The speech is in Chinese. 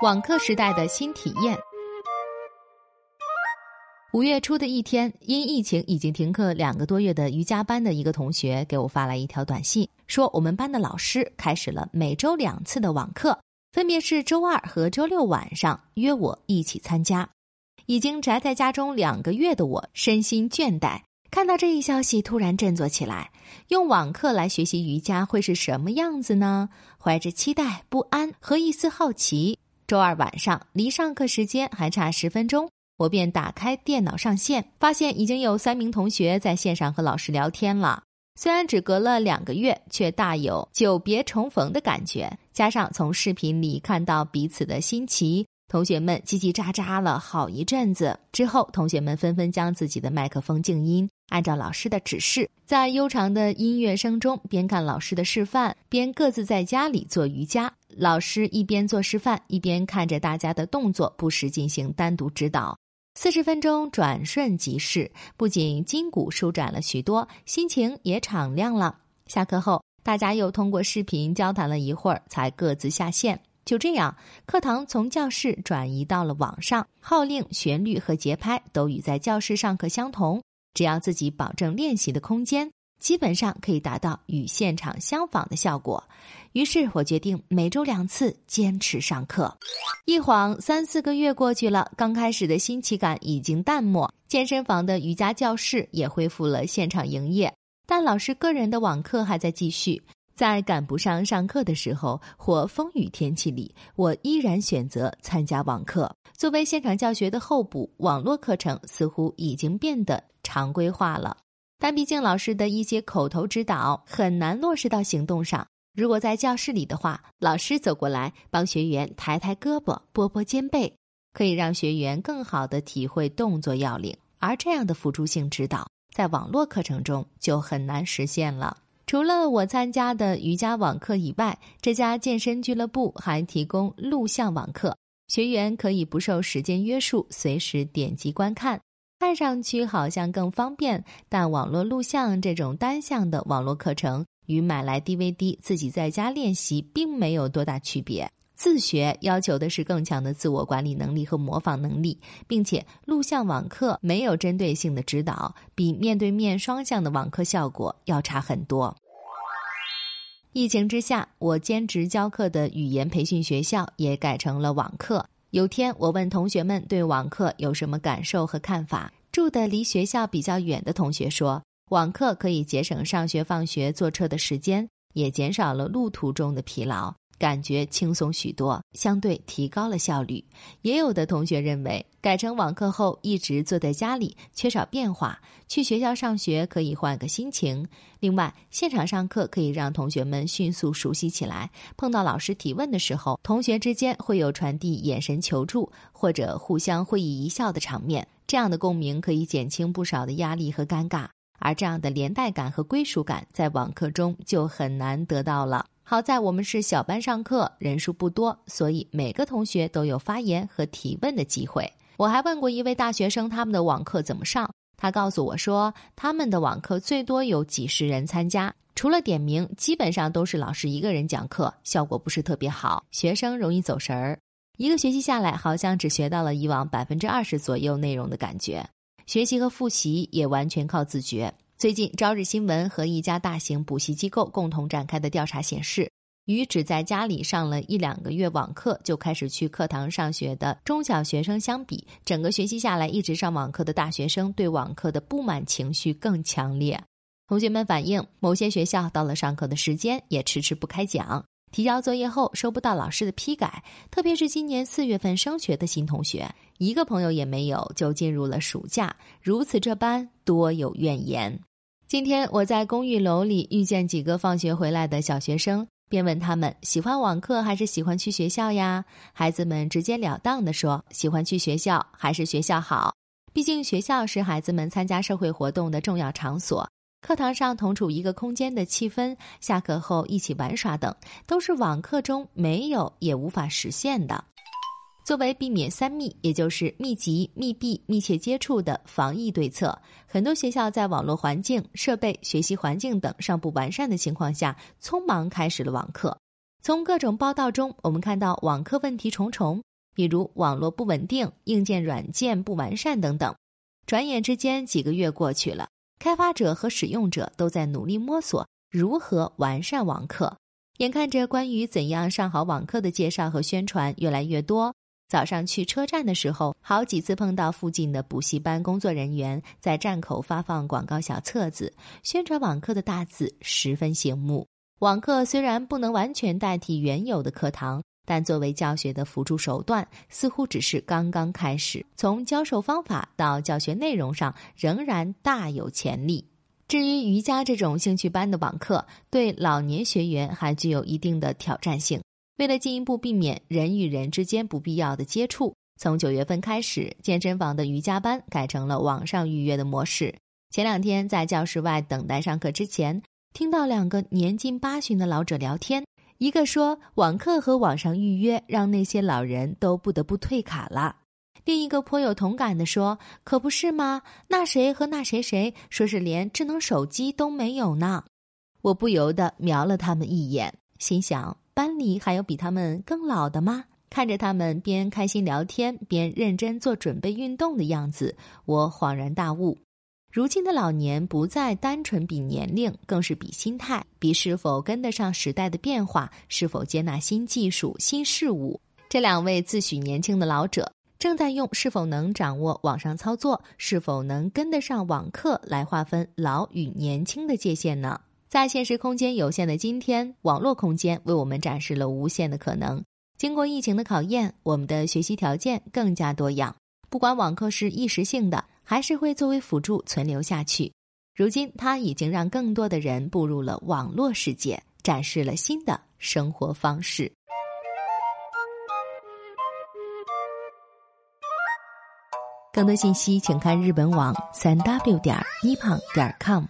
网课时代的新体验。五月初的一天，因疫情已经停课两个多月的瑜伽班的一个同学给我发来一条短信，说我们班的老师开始了每周两次的网课，分别是周二和周六晚上，约我一起参加。已经宅在家中两个月的我，身心倦怠。看到这一消息，突然振作起来。用网课来学习瑜伽会是什么样子呢？怀着期待、不安和一丝好奇，周二晚上离上课时间还差十分钟，我便打开电脑上线，发现已经有三名同学在线上和老师聊天了。虽然只隔了两个月，却大有久别重逢的感觉。加上从视频里看到彼此的新奇。同学们叽叽喳喳了好一阵子之后，同学们纷纷将自己的麦克风静音，按照老师的指示，在悠长的音乐声中边看老师的示范，边各自在家里做瑜伽。老师一边做示范，一边看着大家的动作，不时进行单独指导。四十分钟转瞬即逝，不仅筋骨舒展了许多，心情也敞亮了。下课后，大家又通过视频交谈了一会儿，才各自下线。就这样，课堂从教室转移到了网上，号令、旋律和节拍都与在教室上课相同。只要自己保证练习的空间，基本上可以达到与现场相仿的效果。于是我决定每周两次坚持上课。一晃三四个月过去了，刚开始的新奇感已经淡漠，健身房的瑜伽教室也恢复了现场营业，但老师个人的网课还在继续。在赶不上上课的时候或风雨天气里，我依然选择参加网课。作为现场教学的候补，网络课程似乎已经变得常规化了。但毕竟老师的一些口头指导很难落实到行动上。如果在教室里的话，老师走过来帮学员抬抬胳膊、拨拨肩背，可以让学员更好的体会动作要领。而这样的辅助性指导，在网络课程中就很难实现了。除了我参加的瑜伽网课以外，这家健身俱乐部还提供录像网课，学员可以不受时间约束，随时点击观看。看上去好像更方便，但网络录像这种单向的网络课程，与买来 DVD 自己在家练习并没有多大区别。自学要求的是更强的自我管理能力和模仿能力，并且录像网课没有针对性的指导，比面对面双向的网课效果要差很多。疫情之下，我兼职教课的语言培训学校也改成了网课。有天，我问同学们对网课有什么感受和看法。住的离学校比较远的同学说，网课可以节省上学放学坐车的时间，也减少了路途中的疲劳。感觉轻松许多，相对提高了效率。也有的同学认为，改成网课后一直坐在家里，缺少变化，去学校上学可以换个心情。另外，现场上课可以让同学们迅速熟悉起来，碰到老师提问的时候，同学之间会有传递眼神求助或者互相会意一笑的场面，这样的共鸣可以减轻不少的压力和尴尬。而这样的连带感和归属感，在网课中就很难得到了。好在我们是小班上课，人数不多，所以每个同学都有发言和提问的机会。我还问过一位大学生，他们的网课怎么上？他告诉我说，他们的网课最多有几十人参加，除了点名，基本上都是老师一个人讲课，效果不是特别好，学生容易走神儿。一个学期下来，好像只学到了以往百分之二十左右内容的感觉，学习和复习也完全靠自觉。最近，朝日新闻和一家大型补习机构共同展开的调查显示，与只在家里上了一两个月网课就开始去课堂上学的中小学生相比，整个学期下来一直上网课的大学生对网课的不满情绪更强烈。同学们反映，某些学校到了上课的时间也迟迟不开讲，提交作业后收不到老师的批改，特别是今年四月份升学的新同学，一个朋友也没有就进入了暑假，如此这般多有怨言。今天我在公寓楼里遇见几个放学回来的小学生，便问他们喜欢网课还是喜欢去学校呀？孩子们直截了当地说喜欢去学校，还是学校好。毕竟学校是孩子们参加社会活动的重要场所，课堂上同处一个空间的气氛，下课后一起玩耍等，都是网课中没有也无法实现的。作为避免三密，也就是密集、密闭、密切接触的防疫对策，很多学校在网络环境、设备、学习环境等尚不完善的情况下，匆忙开始了网课。从各种报道中，我们看到网课问题重重，比如网络不稳定、硬件软件不完善等等。转眼之间，几个月过去了，开发者和使用者都在努力摸索如何完善网课。眼看着关于怎样上好网课的介绍和宣传越来越多，早上去车站的时候，好几次碰到附近的补习班工作人员在站口发放广告小册子，宣传网课的大字十分醒目。网课虽然不能完全代替原有的课堂，但作为教学的辅助手段，似乎只是刚刚开始。从教授方法到教学内容上，仍然大有潜力。至于瑜伽这种兴趣班的网课，对老年学员还具有一定的挑战性。为了进一步避免人与人之间不必要的接触，从九月份开始，健身房的瑜伽班改成了网上预约的模式。前两天在教室外等待上课之前，听到两个年近八旬的老者聊天，一个说网课和网上预约让那些老人都不得不退卡了。另一个颇有同感的说：“可不是吗？那谁和那谁谁说是连智能手机都没有呢？”我不由得瞄了他们一眼，心想：班里还有比他们更老的吗？看着他们边开心聊天边认真做准备运动的样子，我恍然大悟：如今的老年不再单纯比年龄，更是比心态，比是否跟得上时代的变化，是否接纳新技术、新事物。这两位自诩年轻的老者。正在用是否能掌握网上操作、是否能跟得上网课来划分老与年轻的界限呢？在现实空间有限的今天，网络空间为我们展示了无限的可能。经过疫情的考验，我们的学习条件更加多样。不管网课是一时性的，还是会作为辅助存留下去，如今它已经让更多的人步入了网络世界，展示了新的生活方式。更多信息，请看日本网三 w 点 nippon 点 com。